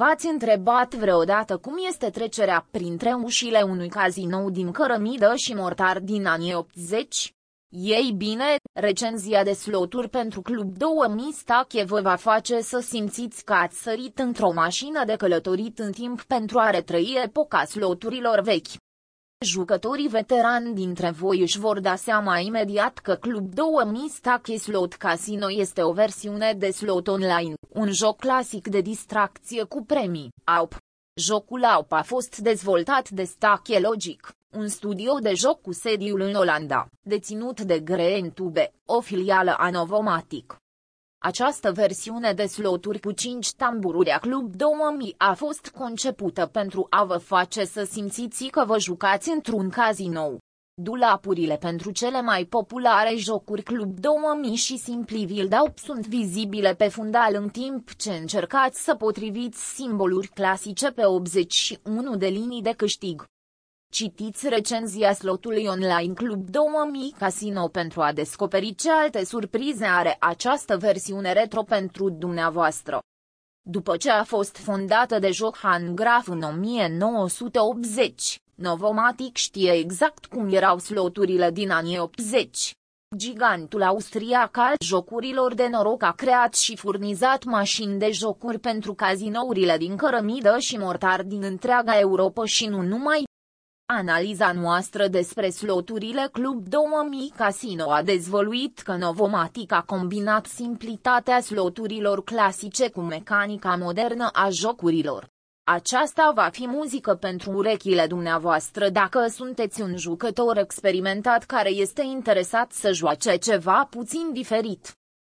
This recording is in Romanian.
V-ați întrebat vreodată cum este trecerea printre ușile unui cazinou din cărămidă și mortar din anii 80? Ei bine, recenzia de sloturi pentru Club 2000 Stache vă va face să simțiți că ați sărit într-o mașină de călătorit în timp pentru a retrăi epoca sloturilor vechi. Jucătorii veterani dintre voi își vor da seama imediat că Club 2000 Stache Slot Casino este o versiune de slot online, un joc clasic de distracție cu premii, AUP. Jocul AUP a fost dezvoltat de Stache Logic, un studio de joc cu sediul în Olanda, deținut de Greentube, o filială a Novomatic. Această versiune de sloturi cu 5 tambururi a Club 2000 a fost concepută pentru a vă face să simțiți că vă jucați într-un cazinou. Dulapurile pentru cele mai populare jocuri Club 2000 și Simpliville Daup sunt vizibile pe fundal în timp ce încercați să potriviți simboluri clasice pe 81 de linii de câștig. Citiți recenzia slotului online Club 2000 Casino pentru a descoperi ce alte surprize are această versiune retro pentru dumneavoastră. După ce a fost fondată de Johann Graf în 1980, Novomatic știe exact cum erau sloturile din anii 80. Gigantul austriac al jocurilor de noroc a creat și furnizat mașini de jocuri pentru cazinourile din cărămidă și mortar din întreaga Europa și nu numai, Analiza noastră despre sloturile Club 2000 Casino a dezvăluit că Novomatic a combinat simplitatea sloturilor clasice cu mecanica modernă a jocurilor. Aceasta va fi muzică pentru urechile dumneavoastră dacă sunteți un jucător experimentat care este interesat să joace ceva puțin diferit.